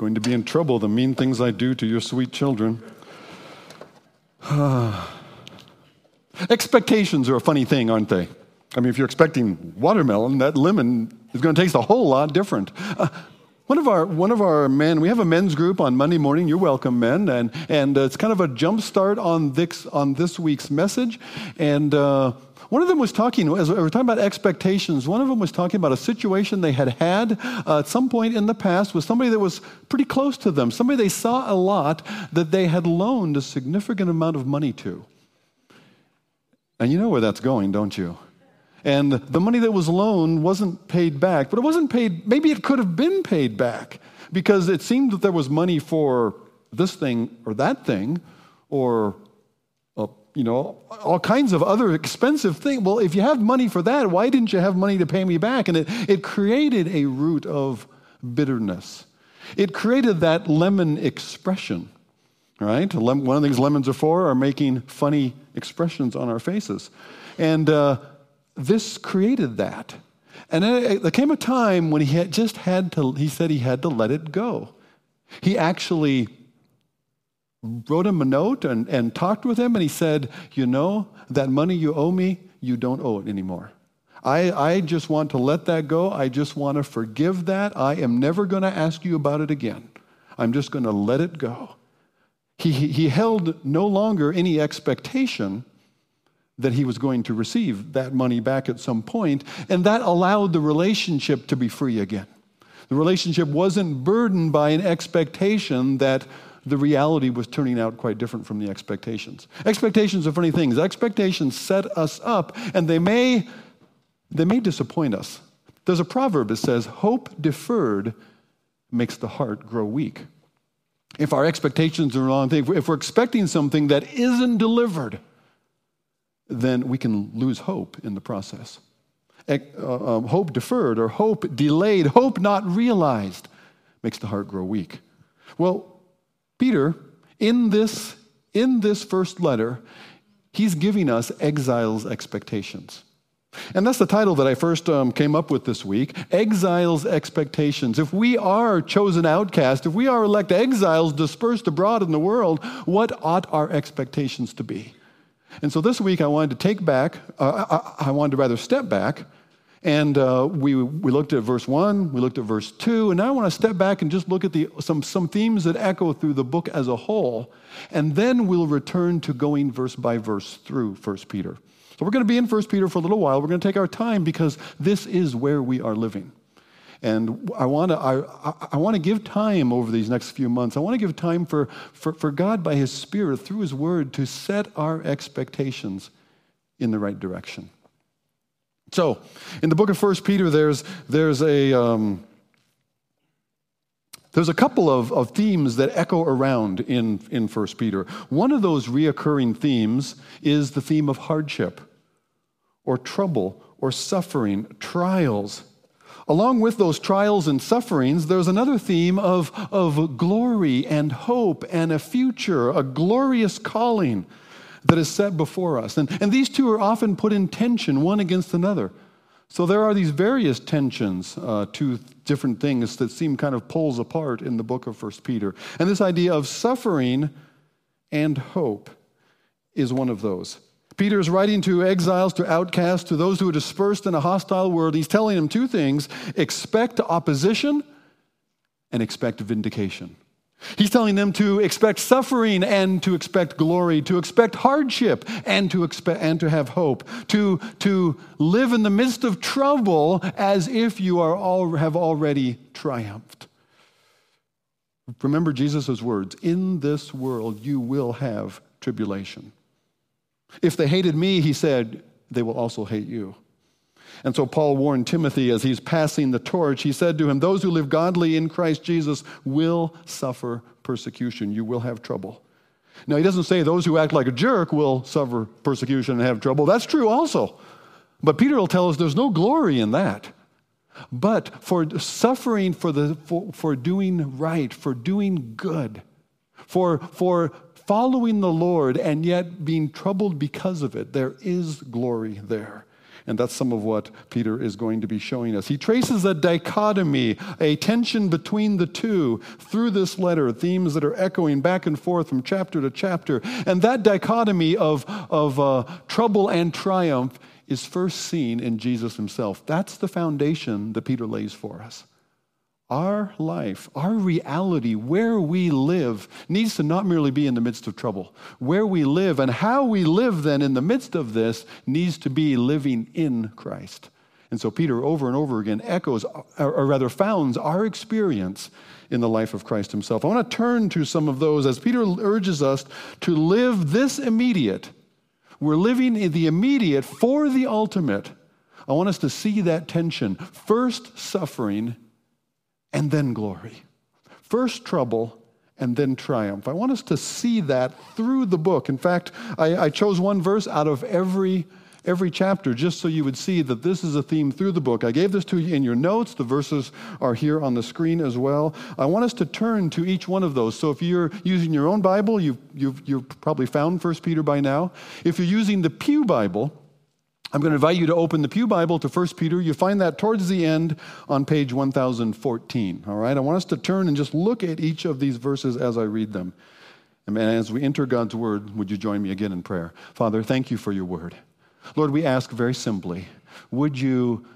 going to be in trouble, the mean things I do to your sweet children. Expectations are a funny thing, aren't they? I mean, if you're expecting watermelon, that lemon is going to taste a whole lot different. Uh, one of our one of our men, we have a men's group on Monday morning. You're welcome, men, and and uh, it's kind of a jump start on this on this week's message. And uh, one of them was talking as we were talking about expectations. One of them was talking about a situation they had had uh, at some point in the past with somebody that was pretty close to them, somebody they saw a lot that they had loaned a significant amount of money to. And you know where that's going, don't you? And the money that was loaned wasn't paid back, but it wasn't paid, maybe it could have been paid back because it seemed that there was money for this thing or that thing or uh, you know all kinds of other expensive things well if you have money for that why didn't you have money to pay me back? And it, it created a root of bitterness. It created that lemon expression right? One of the things lemons are for are making funny expressions on our faces. And uh, this created that. And then uh, there came a time when he had just had to, he said he had to let it go. He actually wrote him a note and, and talked with him, and he said, You know, that money you owe me, you don't owe it anymore. I, I just want to let that go. I just want to forgive that. I am never going to ask you about it again. I'm just going to let it go. He, he held no longer any expectation that he was going to receive that money back at some point, and that allowed the relationship to be free again. The relationship wasn't burdened by an expectation that the reality was turning out quite different from the expectations. Expectations are funny things. Expectations set us up, and they may, they may disappoint us. There's a proverb that says, Hope deferred makes the heart grow weak. If our expectations are wrong if we're expecting something that isn't delivered, then we can lose hope in the process. Uh, um, hope deferred or hope delayed, hope not realized makes the heart grow weak. Well, Peter, in this, in this first letter, he's giving us exiles' expectations. And that's the title that I first um, came up with this week Exiles' Expectations. If we are chosen outcasts, if we are elect exiles dispersed abroad in the world, what ought our expectations to be? And so this week I wanted to take back, uh, I, I, wanted to rather step back, and uh, we, we looked at verse 1, we looked at verse 2, and now I want to step back and just look at the, some, some themes that echo through the book as a whole, and then we'll return to going verse by verse through 1 Peter. So we're going to be in 1 Peter for a little while. We're going to take our time because this is where we are living. And I want to I, I want to give time over these next few months. I want to give time for, for, for God by His Spirit through His Word to set our expectations in the right direction. So, in the book of First Peter, there's there's a um, there's a couple of, of themes that echo around in, in 1 Peter. One of those reoccurring themes is the theme of hardship or trouble or suffering, trials. Along with those trials and sufferings, there's another theme of, of glory and hope and a future, a glorious calling that is set before us. And, and these two are often put in tension, one against another. So there are these various tensions, uh, two different things that seem kind of poles apart in the book of First Peter. And this idea of suffering and hope is one of those. Peter is writing to exiles, to outcasts, to those who are dispersed in a hostile world. He's telling them two things expect opposition and expect vindication. He's telling them to expect suffering and to expect glory, to expect hardship and to expect and to have hope, to, to live in the midst of trouble as if you are all, have already triumphed. Remember Jesus' words in this world you will have tribulation. If they hated me, he said, they will also hate you. And so Paul warned Timothy as he's passing the torch. He said to him, Those who live godly in Christ Jesus will suffer persecution. You will have trouble. Now, he doesn't say those who act like a jerk will suffer persecution and have trouble. That's true also. But Peter will tell us there's no glory in that. But for suffering for, the, for, for doing right, for doing good, for, for following the Lord and yet being troubled because of it, there is glory there. And that's some of what Peter is going to be showing us. He traces a dichotomy, a tension between the two through this letter, themes that are echoing back and forth from chapter to chapter. And that dichotomy of, of uh, trouble and triumph is first seen in Jesus himself. That's the foundation that Peter lays for us. Our life, our reality, where we live, needs to not merely be in the midst of trouble. Where we live and how we live then in the midst of this needs to be living in Christ. And so Peter over and over again echoes, or rather founds, our experience in the life of Christ himself. I want to turn to some of those as Peter urges us to live this immediate. We're living in the immediate for the ultimate. I want us to see that tension. First, suffering and then glory. First trouble and then triumph. I want us to see that through the book. In fact, I, I, chose one verse out of every every chapter just so you would see that this is a theme through the book. I gave this to you in your notes. The verses are here on the screen as well. I want us to turn to each one of those. So if you're using your own Bible, you've, you've, you've probably found 1 Peter by now. If you're using the Pew Bible, I'm going to invite you to open the Pew Bible to 1 Peter. You find that towards the end on page 1014. All right? I want us to turn and just look at each of these verses as I read them. And as we enter God's word, would you join me again in prayer? Father, thank you for your word. Lord, we ask very simply, would you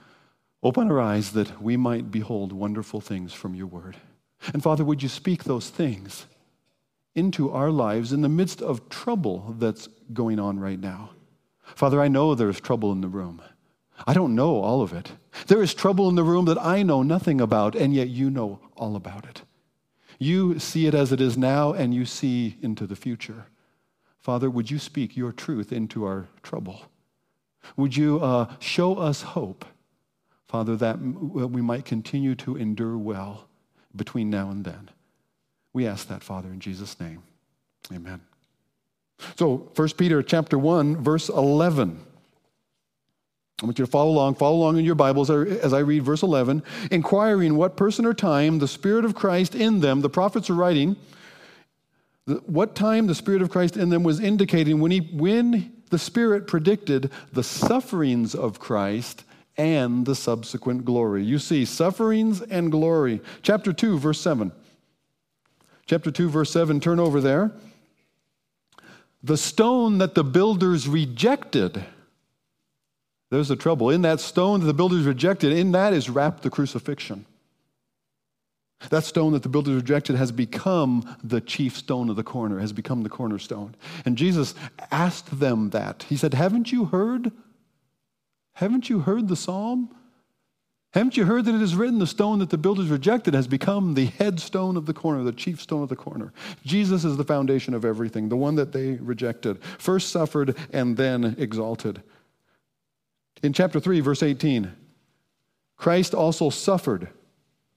open our eyes that we might behold wonderful things from your word? And Father, would you speak those things into our lives in the midst of trouble that's going on right now? Father, I know there is trouble in the room. I don't know all of it. There is trouble in the room that I know nothing about, and yet you know all about it. You see it as it is now, and you see into the future. Father, would you speak your truth into our trouble? Would you uh, show us hope, Father, that we might continue to endure well between now and then? We ask that, Father, in Jesus' name. Amen. So 1 Peter chapter 1, verse 11. I want you to follow along, follow along in your Bibles as I read verse 11. Inquiring what person or time the Spirit of Christ in them, the prophets are writing, what time the Spirit of Christ in them was indicating when, he, when the Spirit predicted the sufferings of Christ and the subsequent glory. You see, sufferings and glory. Chapter 2, verse 7. Chapter 2, verse 7, turn over there. The stone that the builders rejected, there's the trouble. In that stone that the builders rejected, in that is wrapped the crucifixion. That stone that the builders rejected has become the chief stone of the corner, has become the cornerstone. And Jesus asked them that. He said, Haven't you heard? Haven't you heard the psalm? Haven't you heard that it is written, the stone that the builders rejected has become the headstone of the corner, the chief stone of the corner? Jesus is the foundation of everything, the one that they rejected, first suffered and then exalted. In chapter 3, verse 18, Christ also suffered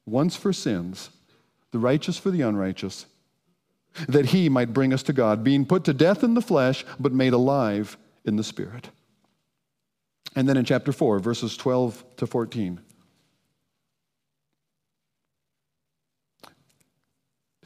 once for sins, the righteous for the unrighteous, that he might bring us to God, being put to death in the flesh, but made alive in the spirit. And then in chapter 4, verses 12 to 14,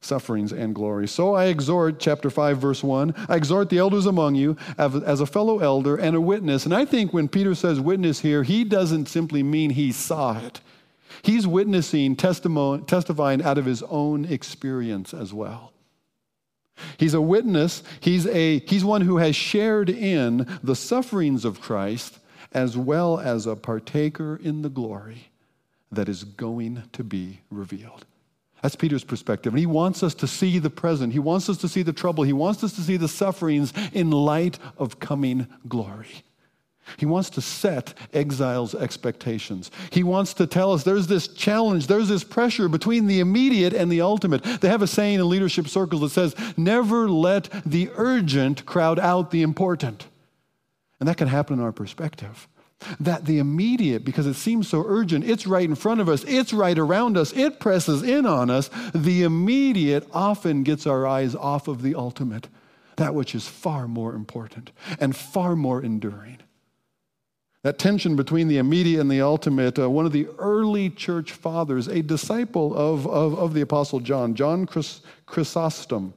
sufferings and glory. So I exhort, chapter 5, verse 1, I exhort the elders among you as a fellow elder and a witness. And I think when Peter says witness here, he doesn't simply mean he saw it, he's witnessing, testifying out of his own experience as well. He's a witness, he's, a, he's one who has shared in the sufferings of Christ as well as a partaker in the glory that is going to be revealed. That's Peter's perspective. And he wants us to see the present. He wants us to see the trouble. He wants us to see the sufferings in light of coming glory. He wants to set exiles' expectations. He wants to tell us there's this challenge, there's this pressure between the immediate and the ultimate. They have a saying in leadership circles that says, never let the urgent crowd out the important. And that can happen in our perspective. That the immediate, because it seems so urgent, it's right in front of us, it's right around us, it presses in on us, the immediate often gets our eyes off of the ultimate, that which is far more important and far more enduring. That tension between the immediate and the ultimate, uh, one of the early church fathers, a disciple of, of, of the Apostle John, John Chrys- Chrysostom,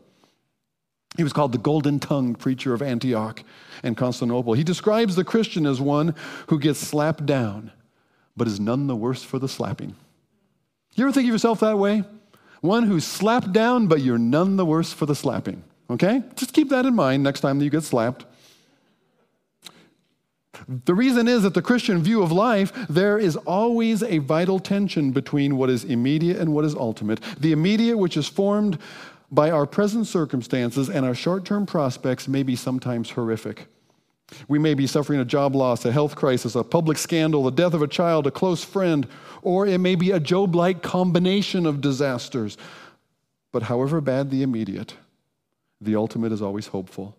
he was called the golden tongued preacher of Antioch and Constantinople. He describes the Christian as one who gets slapped down, but is none the worse for the slapping. You ever think of yourself that way? One who's slapped down, but you're none the worse for the slapping. Okay? Just keep that in mind next time that you get slapped. The reason is that the Christian view of life, there is always a vital tension between what is immediate and what is ultimate. The immediate, which is formed by our present circumstances and our short term prospects, may be sometimes horrific. We may be suffering a job loss, a health crisis, a public scandal, the death of a child, a close friend, or it may be a Job like combination of disasters. But however bad the immediate, the ultimate is always hopeful.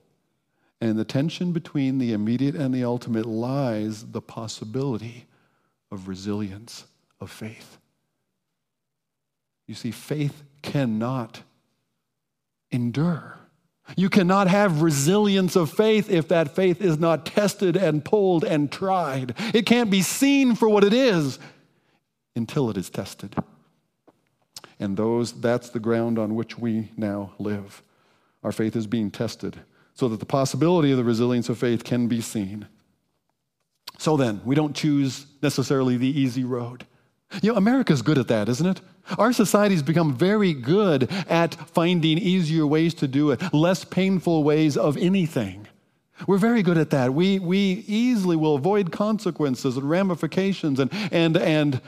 And in the tension between the immediate and the ultimate lies the possibility of resilience, of faith. You see, faith cannot endure. You cannot have resilience of faith if that faith is not tested and pulled and tried. It can't be seen for what it is until it is tested. And those that's the ground on which we now live. Our faith is being tested so that the possibility of the resilience of faith can be seen. So then, we don't choose necessarily the easy road. You know, America's good at that, isn't it? Our society's become very good at finding easier ways to do it, less painful ways of anything. We're very good at that. We, we easily will avoid consequences and ramifications, and, and, and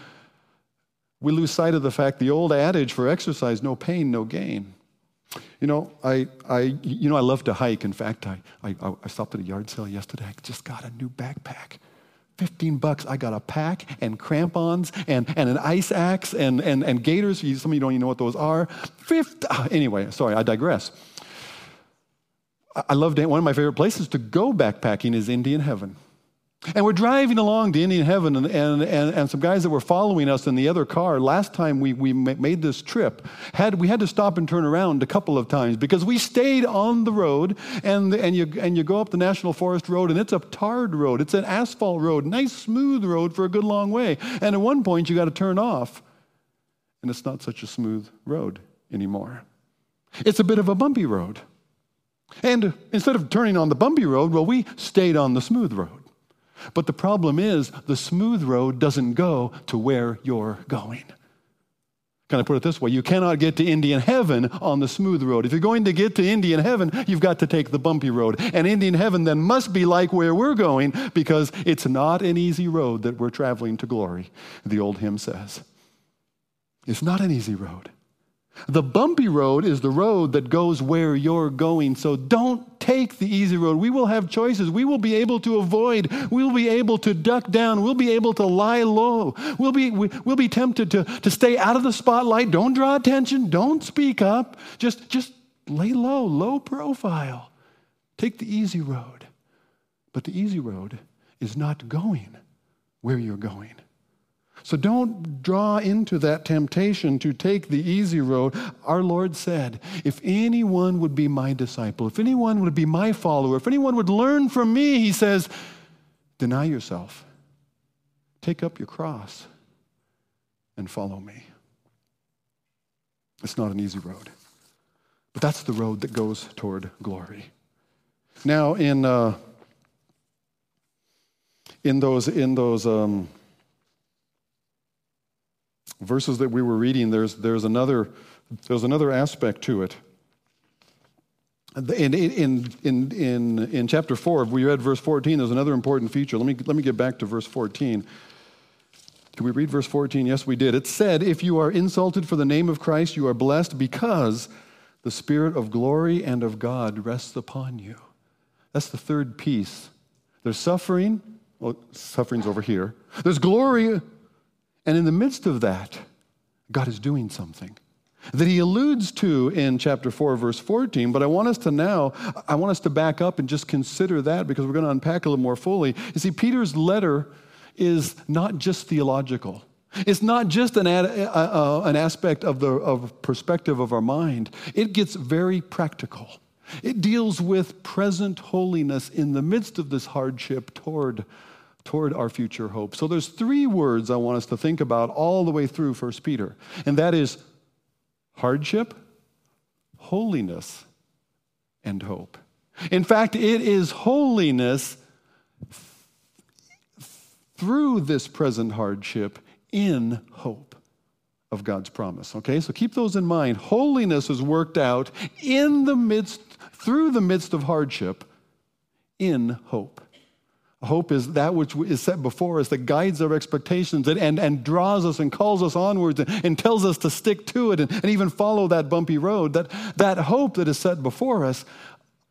we lose sight of the fact the old adage for exercise no pain, no gain. You know, I, I, you know, I love to hike. In fact, I, I, I stopped at a yard sale yesterday. I just got a new backpack. 15 bucks, I got a pack and crampons and, and an ice axe and, and, and gaiters. Some of you don't even know what those are. 50, ah, anyway, sorry, I digress. I love one of my favorite places to go backpacking is Indian Heaven. And we're driving along to Indian Heaven, and, and, and, and, some guys that were following us in the other car, last time we, we made this trip, had, we had to stop and turn around a couple of times because we stayed on the road, and, and, you, and you go up the National Forest Road, and it's a tarred road. It's an asphalt road, nice smooth road for a good long way. And at one point, you got to turn off, and it's not such a smooth road anymore. It's a bit of a bumpy road. And instead of turning on the bumpy road, well, we stayed on the smooth road. But the problem is, the smooth road doesn't go to where you're going. Can I put it this way? You cannot get to Indian heaven on the smooth road. If you're going to get to Indian heaven, you've got to take the bumpy road. And Indian heaven then must be like where we're going because it's not an easy road that we're traveling to glory, the old hymn says. It's not an easy road. The bumpy road is the road that goes where you're going. So don't take the easy road. We will have choices. We will be able to avoid. We'll be able to duck down. We'll be able to lie low. We'll be, we'll be tempted to, to stay out of the spotlight. Don't draw attention. Don't speak up. Just, just lay low, low profile. Take the easy road. But the easy road is not going where you're going. So don't draw into that temptation to take the easy road. Our Lord said, If anyone would be my disciple, if anyone would be my follower, if anyone would learn from me, he says, deny yourself, take up your cross, and follow me. It's not an easy road, but that's the road that goes toward glory. Now, in, uh, in those, in those, um, verses that we were reading, there's, there's, another, there's another aspect to it. In, in, in, in, in chapter 4, we read verse 14, there's another important feature. Let me, let me get back to verse 14. Did we read verse 14? Yes, we did. It said, If you are insulted for the name of Christ, you are blessed because the Spirit of glory and of God rests upon you. That's the third piece. There's suffering. Well, suffering's over here. There's glory and in the midst of that, God is doing something that he alludes to in chapter 4 verse 14 but i want us to now i want us to back up and just consider that because we're going to unpack a little more fully you see peter's letter is not just theological. It's not just an, ad, uh, uh, an aspect of the of perspective of our mind. It gets very practical. It deals with present holiness in the midst of this hardship toward, toward our future hope. So there's three words I want us to think about all the way through 1 Peter, and that is hardship, holiness, and hope. In fact, it is holiness through this present hardship in hope of God's promise. Okay, so keep those in mind. Holiness is worked out in the midst, through the midst of hardship, in hope. Hope is that which is set before us that guides our expectations and, and, and draws us and calls us onwards and, and tells us to stick to it and, and even follow that bumpy road. That, that hope that is set before us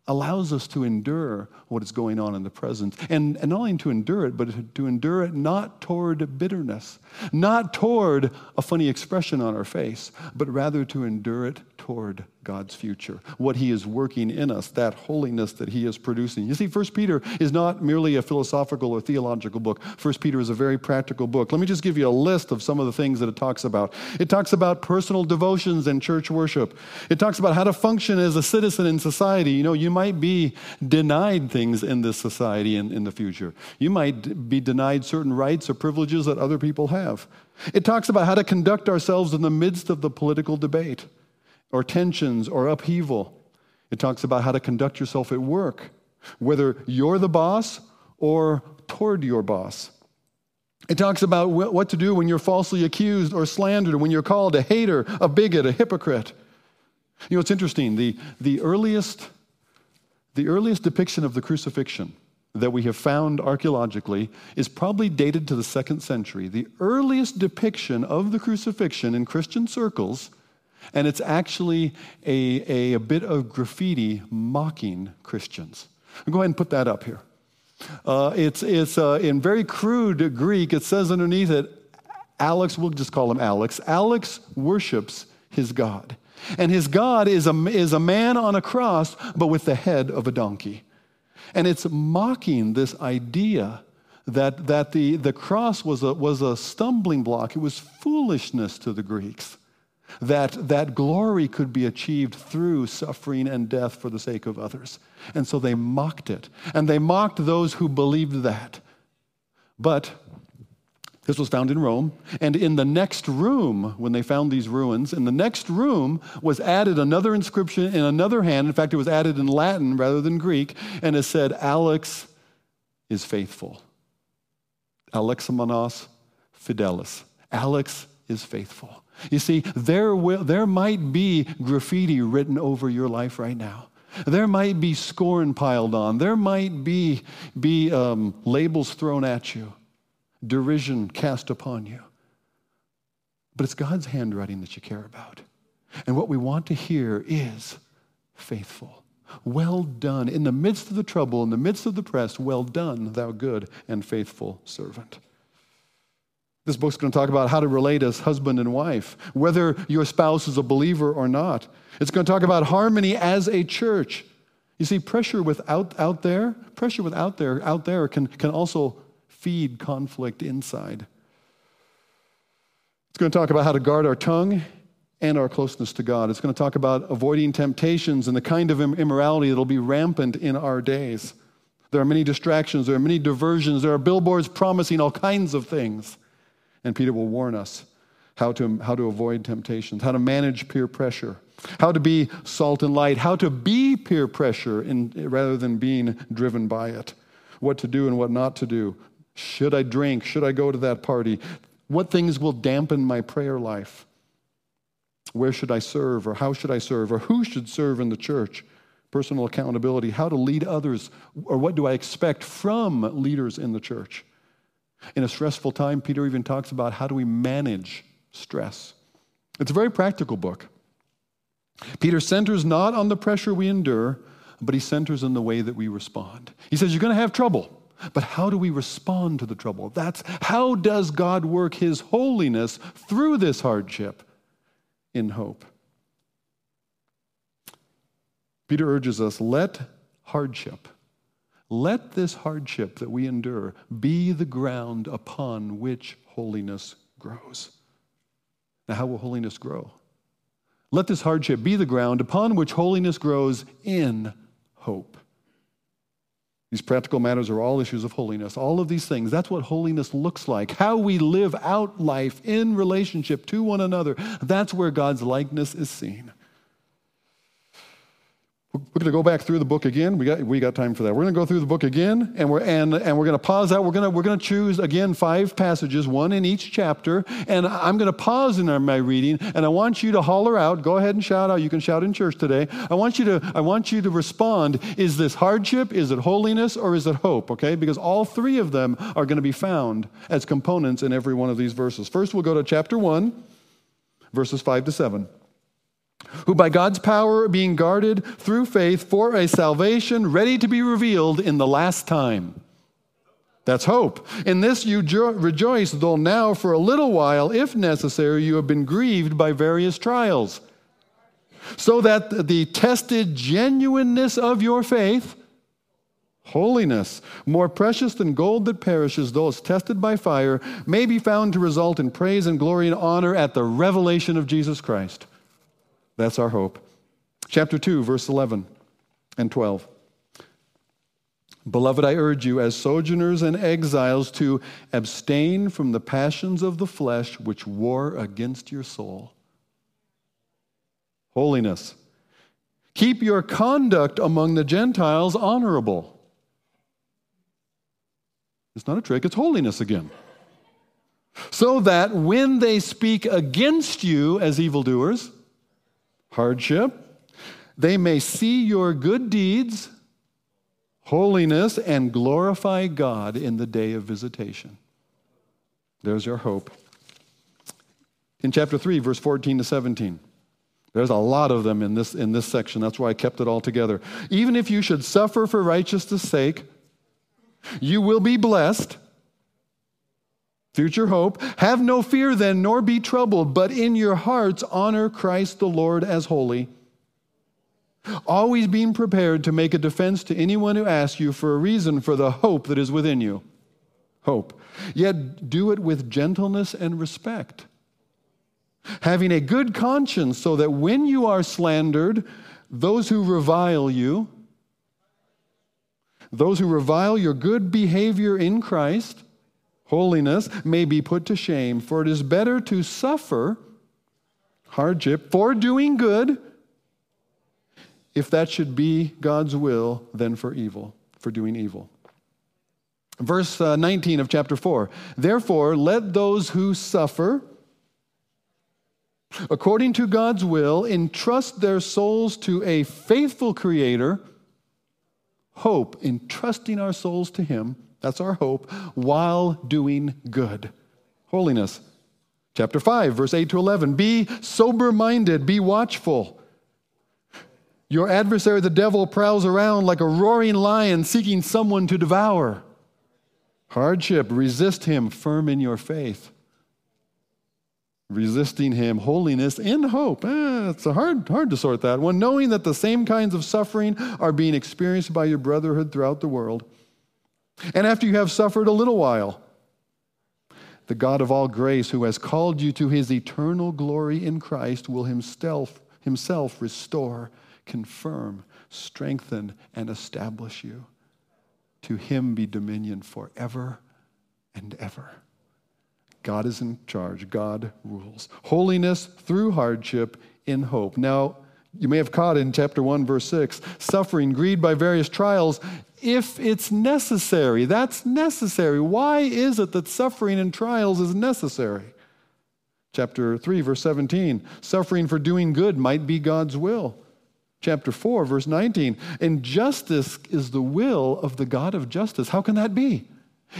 allows us to endure what is going on in the present. And, and not only to endure it, but to endure it not toward bitterness, not toward a funny expression on our face, but rather to endure it toward God's future, what He is working in us, that holiness that He is producing. You see, First Peter is not merely a philosophical or theological book. First Peter is a very practical book. Let me just give you a list of some of the things that it talks about. It talks about personal devotions and church worship. It talks about how to function as a citizen in society. You know, you might be denied things in this society in, in the future. You might be denied certain rights or privileges that other people have. It talks about how to conduct ourselves in the midst of the political debate or tensions or upheaval. It talks about how to conduct yourself at work, whether you're the boss or toward your boss. It talks about what to do when you're falsely accused or slandered, when you're called a hater, a bigot, a hypocrite. You know, it's interesting. The, the, earliest, the earliest depiction of the crucifixion that we have found archaeologically is probably dated to the second century. The earliest depiction of the crucifixion in Christian circles and it's actually a, a, a bit of graffiti mocking Christians. Go ahead and put that up here. Uh, it's it's uh, in very crude Greek. It says underneath it, Alex, we'll just call him Alex. Alex worships his God. And his God is a, is a man on a cross, but with the head of a donkey. And it's mocking this idea that, that the, the cross was a, was a stumbling block, it was foolishness to the Greeks that that glory could be achieved through suffering and death for the sake of others. And so they mocked it. And they mocked those who believed that. But this was found in Rome. And in the next room, when they found these ruins, in the next room was added another inscription in another hand. In fact, it was added in Latin rather than Greek. And it said, Alex is faithful. Alexamenos fidelis. Alex is faithful. You see, there, will, there might be graffiti written over your life right now. There might be scorn piled on. There might be, be um, labels thrown at you, derision cast upon you. But it's God's handwriting that you care about. And what we want to hear is faithful. Well done. In the midst of the trouble, in the midst of the press, well done, thou good and faithful servant. This book's going to talk about how to relate as husband and wife, whether your spouse is a believer or not. It's going to talk about harmony as a church. You see, pressure without out there, pressure without there, out there can, can also feed conflict inside. It's going to talk about how to guard our tongue and our closeness to God. It's going to talk about avoiding temptations and the kind of immorality that will be rampant in our days. There are many distractions, there are many diversions, there are billboards promising all kinds of things. And Peter will warn us how to, how to avoid temptations, how to manage peer pressure, how to be salt and light, how to be peer pressure in, rather than being driven by it, what to do and what not to do. Should I drink? Should I go to that party? What things will dampen my prayer life? Where should I serve, or how should I serve, or who should serve in the church? Personal accountability, how to lead others, or what do I expect from leaders in the church? In a stressful time, Peter even talks about how do we manage stress. It's a very practical book. Peter centers not on the pressure we endure, but he centers on the way that we respond. He says, You're going to have trouble, but how do we respond to the trouble? That's how does God work his holiness through this hardship in hope? Peter urges us let hardship Let this hardship that we endure be the ground upon which holiness grows. Now, how will holiness grow? Let this hardship be the ground upon which holiness grows in hope. These practical matters are all issues of holiness. All of these things, that's what holiness looks like. How we live out life in relationship to one another, that's where God's likeness is seen. We're going to go back through the book again. We got, we got time for that. We're going to go through the book again, and we're, and, and we're going to pause out. We're going to, we're going to choose, again, five passages, one in each chapter. And I'm going to pause in my reading, and I want you to holler out. Go ahead and shout out. You can shout in church today. I want you to, I want you to respond. Is this hardship? Is it holiness? Or is it hope? Okay? Because all three of them are going to be found as components in every one of these verses. First, we'll go to chapter 1, verses 5 to 7 who by God's power are being guarded through faith for a salvation ready to be revealed in the last time. That's hope. In this you jo- rejoice, though now for a little while, if necessary, you have been grieved by various trials, so that the tested genuineness of your faith, holiness, more precious than gold that perishes, though it's tested by fire, may be found to result in praise and glory and honor at the revelation of Jesus Christ. That's our hope. Chapter 2, verse 11 and 12. Beloved, I urge you, as sojourners and exiles, to abstain from the passions of the flesh which war against your soul. Holiness. Keep your conduct among the Gentiles honorable. It's not a trick, it's holiness again. So that when they speak against you as evildoers, hardship. They may see your good deeds, holiness, and glorify God in the day of visitation. There's your hope. In chapter 3, verse 14 to 17. There's a lot of them in this, in this section. That's why I kept it all together. Even if you should suffer for righteousness' sake, you will be blessed. Future hope. Have no fear then, nor be troubled, but in your hearts honor Christ the Lord as holy. Always being prepared to make a defense to anyone who asks you for a reason for the hope that is within you. Hope. Yet do it with gentleness and respect. Having a good conscience, so that when you are slandered, those who revile you, those who revile your good behavior in Christ, holiness may be put to shame, for it is better to suffer hardship for doing good, if that should be God's will, than for evil, for doing evil. Verse uh, 19 of chapter 4 Therefore, let those who suffer, according to God's will, entrust their souls to a faithful Creator. Hope, entrusting our souls to Him that's our hope while doing good. Holiness. Chapter 5, verse 8 to 11. Be sober minded, be watchful. Your adversary, the devil, prowls around like a roaring lion seeking someone to devour. Hardship, resist him firm in your faith. Resisting him, holiness in hope. Eh, it's hard, hard to sort that one. Knowing that the same kinds of suffering are being experienced by your brotherhood throughout the world. And after you have suffered a little while, the God of all grace, who has called you to his eternal glory in Christ, will himself, himself restore, confirm, strengthen, and establish you. To him be dominion forever and ever. God is in charge, God rules. Holiness through hardship in hope. Now, you may have caught in chapter 1, verse 6 suffering, greed by various trials, if it's necessary. That's necessary. Why is it that suffering and trials is necessary? Chapter 3, verse 17 suffering for doing good might be God's will. Chapter 4, verse 19 injustice is the will of the God of justice. How can that be?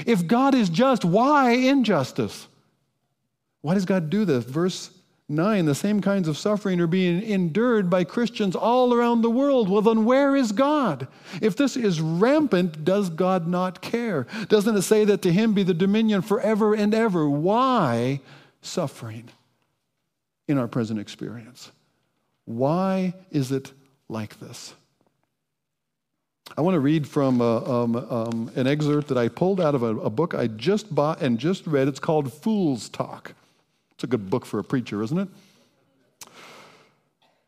If God is just, why injustice? Why does God do this? Verse 9, the same kinds of suffering are being endured by Christians all around the world. Well, then where is God? If this is rampant, does God not care? Doesn't it say that to him be the dominion forever and ever? Why suffering in our present experience? Why is it like this? I want to read from uh, um, um, an excerpt that I pulled out of a, a book I just bought and just read. It's called Fool's Talk. It's a good book for a preacher, isn't it?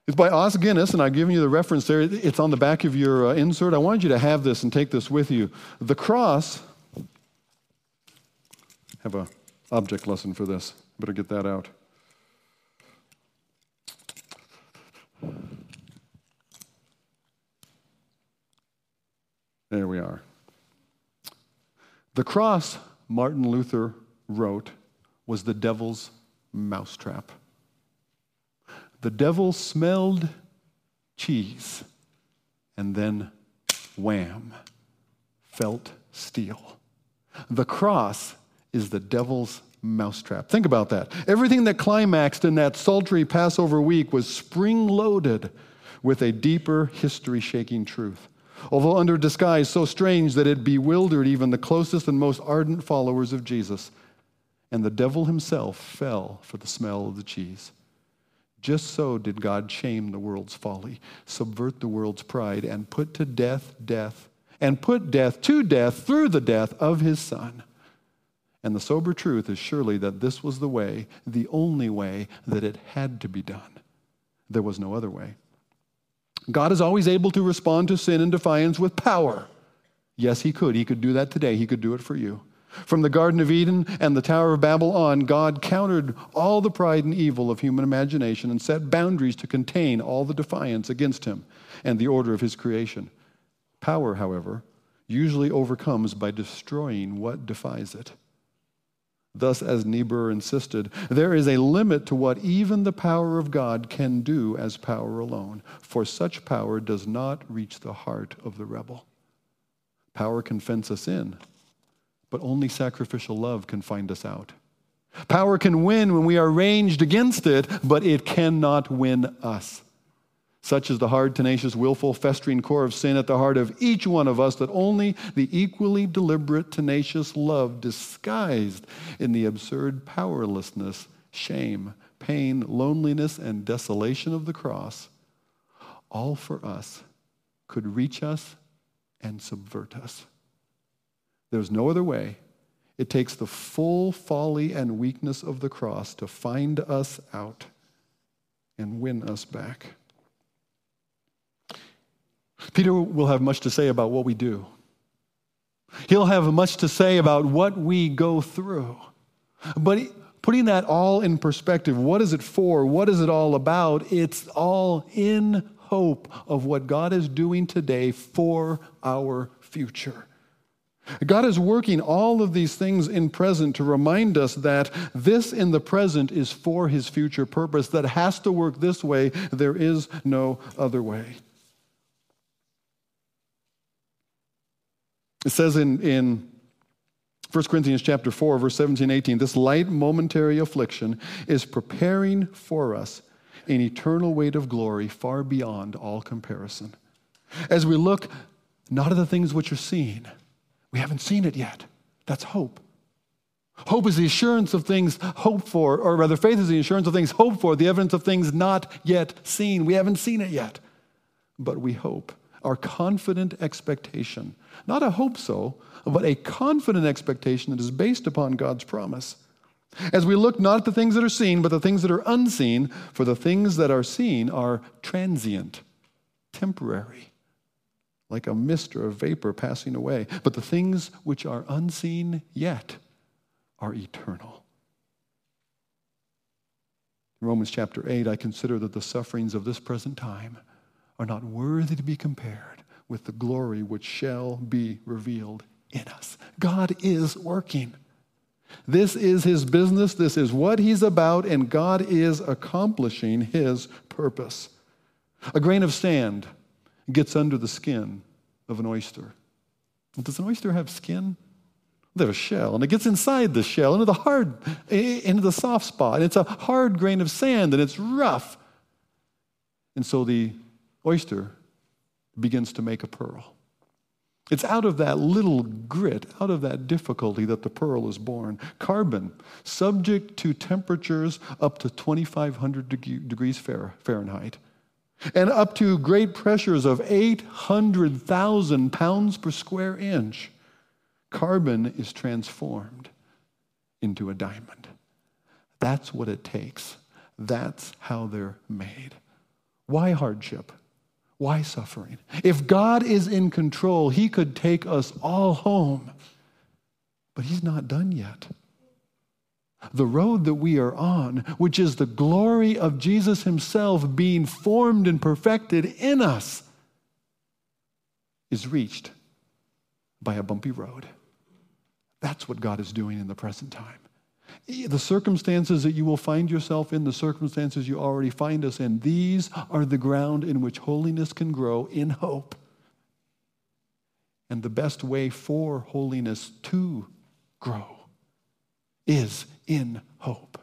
It's by Os Guinness, and I've given you the reference there. It's on the back of your uh, insert. I wanted you to have this and take this with you. The cross, have a object lesson for this. Better get that out. There we are. The cross, Martin Luther wrote, was the devil's mousetrap. The devil smelled cheese and then wham, felt steel. The cross is the devil's mousetrap. Think about that. Everything that climaxed in that sultry Passover week was spring loaded with a deeper, history shaking truth. Although under disguise so strange that it bewildered even the closest and most ardent followers of Jesus. And the devil himself fell for the smell of the cheese. Just so did God shame the world's folly, subvert the world's pride, and put to death death, and put death to death through the death of his Son. And the sober truth is surely that this was the way, the only way that it had to be done. There was no other way. God is always able to respond to sin and defiance with power. Yes, He could. He could do that today. He could do it for you. From the Garden of Eden and the Tower of Babel on, God countered all the pride and evil of human imagination and set boundaries to contain all the defiance against Him and the order of His creation. Power, however, usually overcomes by destroying what defies it. Thus, as Niebuhr insisted, there is a limit to what even the power of God can do as power alone, for such power does not reach the heart of the rebel. Power can fence us in, but only sacrificial love can find us out. Power can win when we are ranged against it, but it cannot win us. Such is the hard, tenacious, willful, festering core of sin at the heart of each one of us that only the equally deliberate, tenacious love disguised in the absurd powerlessness, shame, pain, loneliness, and desolation of the cross, all for us, could reach us and subvert us. There's no other way. It takes the full folly and weakness of the cross to find us out and win us back. Peter will have much to say about what we do. He'll have much to say about what we go through. But putting that all in perspective, what is it for? What is it all about? It's all in hope of what God is doing today for our future. God is working all of these things in present to remind us that this in the present is for his future purpose, that has to work this way. There is no other way. It says in, in 1 Corinthians chapter 4, verse 17, 18, this light momentary affliction is preparing for us an eternal weight of glory far beyond all comparison. As we look not at the things which are seen, we haven't seen it yet. That's hope. Hope is the assurance of things hoped for, or rather, faith is the assurance of things hoped for, the evidence of things not yet seen. We haven't seen it yet, but we hope our confident expectation. Not a hope so, but a confident expectation that is based upon God's promise. As we look not at the things that are seen, but the things that are unseen, for the things that are seen are transient, temporary, like a mist or a vapor passing away. But the things which are unseen yet are eternal. In Romans chapter 8, I consider that the sufferings of this present time are not worthy to be compared with the glory which shall be revealed in us. God is working. This is his business, this is what he's about, and God is accomplishing his purpose. A grain of sand gets under the skin of an oyster. Does an oyster have skin? They have a shell, and it gets inside the shell, into the hard, into the soft spot. And it's a hard grain of sand, and it's rough. And so the oyster begins to make a pearl. It's out of that little grit, out of that difficulty that the pearl is born. Carbon, subject to temperatures up to 2,500 degrees Fahrenheit, and up to great pressures of 800,000 pounds per square inch, carbon is transformed into a diamond. That's what it takes. That's how they're made. Why hardship? Why suffering? If God is in control, He could take us all home. But He's not done yet. The road that we are on, which is the glory of Jesus Himself being formed and perfected in us, is reached by a bumpy road. That's what God is doing in the present time. The circumstances that you will find yourself in, the circumstances you already find us in, these are the ground in which holiness can grow in hope. And the best way for holiness to grow is in hope.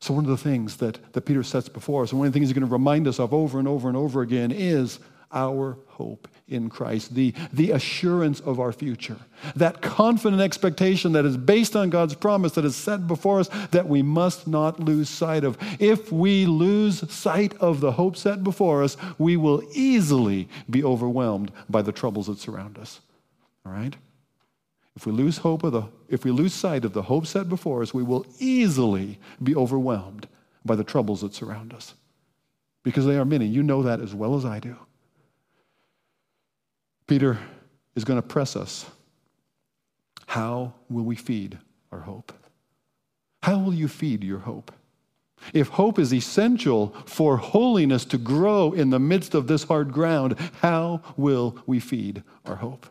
So, one of the things that, that Peter sets before us, and one of the things he's going to remind us of over and over and over again, is our hope in Christ, the, the assurance of our future, that confident expectation that is based on God's promise that is set before us that we must not lose sight of. If we lose sight of the hope set before us, we will easily be overwhelmed by the troubles that surround us. All right? If we lose hope of the if we lose sight of the hope set before us, we will easily be overwhelmed by the troubles that surround us. Because they are many. You know that as well as I do. Peter is going to press us. How will we feed our hope? How will you feed your hope? If hope is essential for holiness to grow in the midst of this hard ground, how will we feed our hope?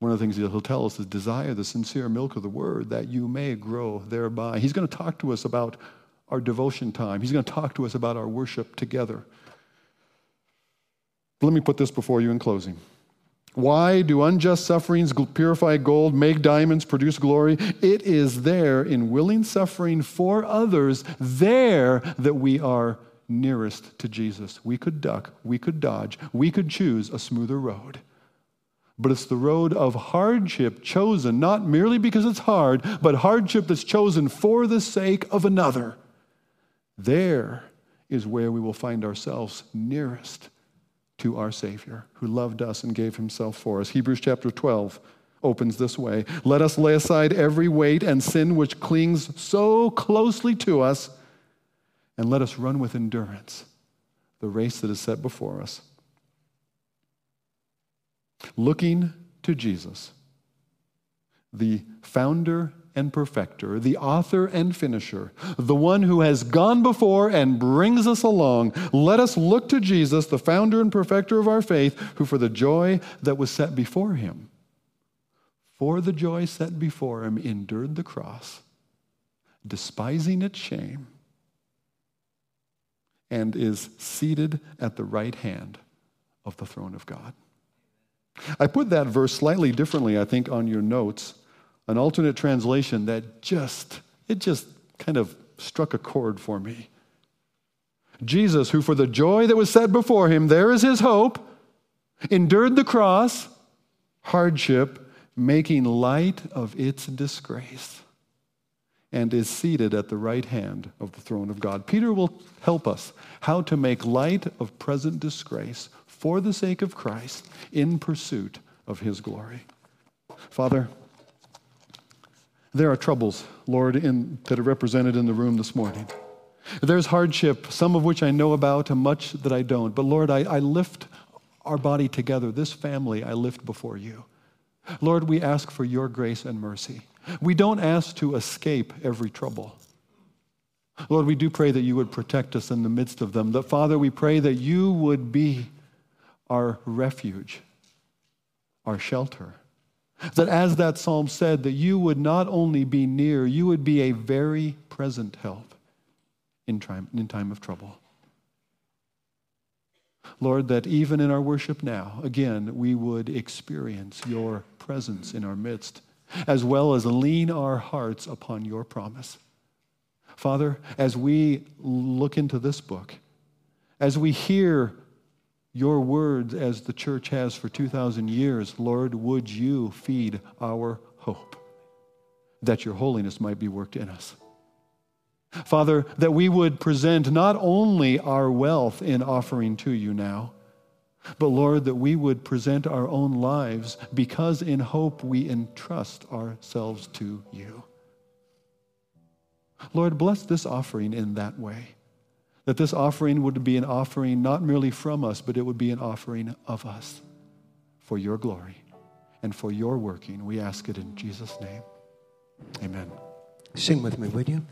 One of the things he'll tell us is desire the sincere milk of the word that you may grow thereby. He's going to talk to us about our devotion time. He's going to talk to us about our worship together. Let me put this before you in closing. Why do unjust sufferings purify gold, make diamonds, produce glory? It is there in willing suffering for others, there that we are nearest to Jesus. We could duck, we could dodge, we could choose a smoother road. But it's the road of hardship chosen, not merely because it's hard, but hardship that's chosen for the sake of another. There is where we will find ourselves nearest to our Savior who loved us and gave himself for us. Hebrews chapter 12 opens this way Let us lay aside every weight and sin which clings so closely to us, and let us run with endurance the race that is set before us. Looking to Jesus, the founder and perfecter, the author and finisher, the one who has gone before and brings us along. Let us look to Jesus, the founder and perfecter of our faith, who for the joy that was set before him, for the joy set before him, endured the cross, despising its shame, and is seated at the right hand of the throne of God. I put that verse slightly differently, I think, on your notes an alternate translation that just, it just kind of struck a chord for me. Jesus, who for the joy that was set before him, there is his hope, endured the cross, hardship, making light of its disgrace, and is seated at the right hand of the throne of God. Peter will help us how to make light of present disgrace for the sake of Christ in pursuit of his glory. Father, there are troubles, Lord, in, that are represented in the room this morning. There's hardship, some of which I know about and much that I don't. But Lord, I, I lift our body together, this family, I lift before you. Lord, we ask for your grace and mercy. We don't ask to escape every trouble. Lord, we do pray that you would protect us in the midst of them. That, Father, we pray that you would be our refuge, our shelter, that as that psalm said, that you would not only be near, you would be a very present help in time, in time of trouble. Lord, that even in our worship now, again, we would experience your presence in our midst, as well as lean our hearts upon your promise. Father, as we look into this book, as we hear your words as the church has for 2,000 years, Lord, would you feed our hope that your holiness might be worked in us? Father, that we would present not only our wealth in offering to you now, but Lord, that we would present our own lives because in hope we entrust ourselves to you. Lord, bless this offering in that way. That this offering would be an offering not merely from us, but it would be an offering of us for your glory and for your working. We ask it in Jesus' name. Amen. Sing with me, would you?